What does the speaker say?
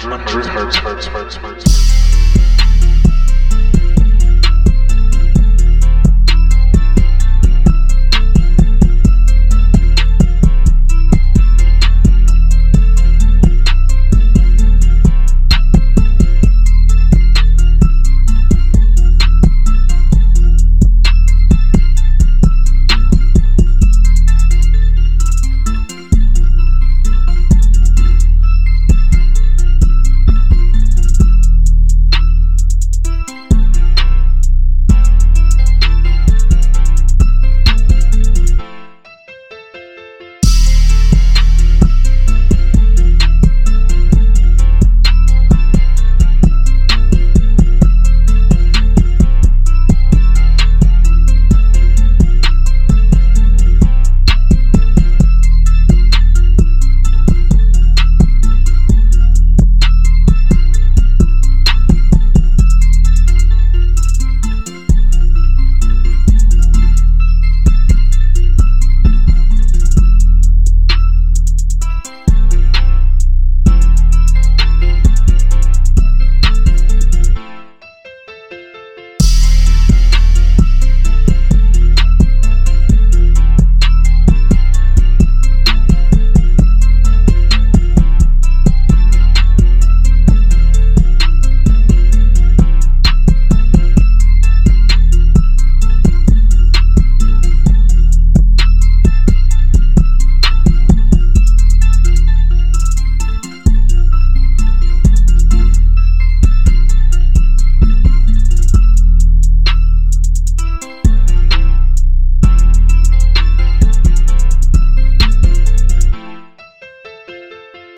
Drew Hertz, Hertz, Hertz, Hertz.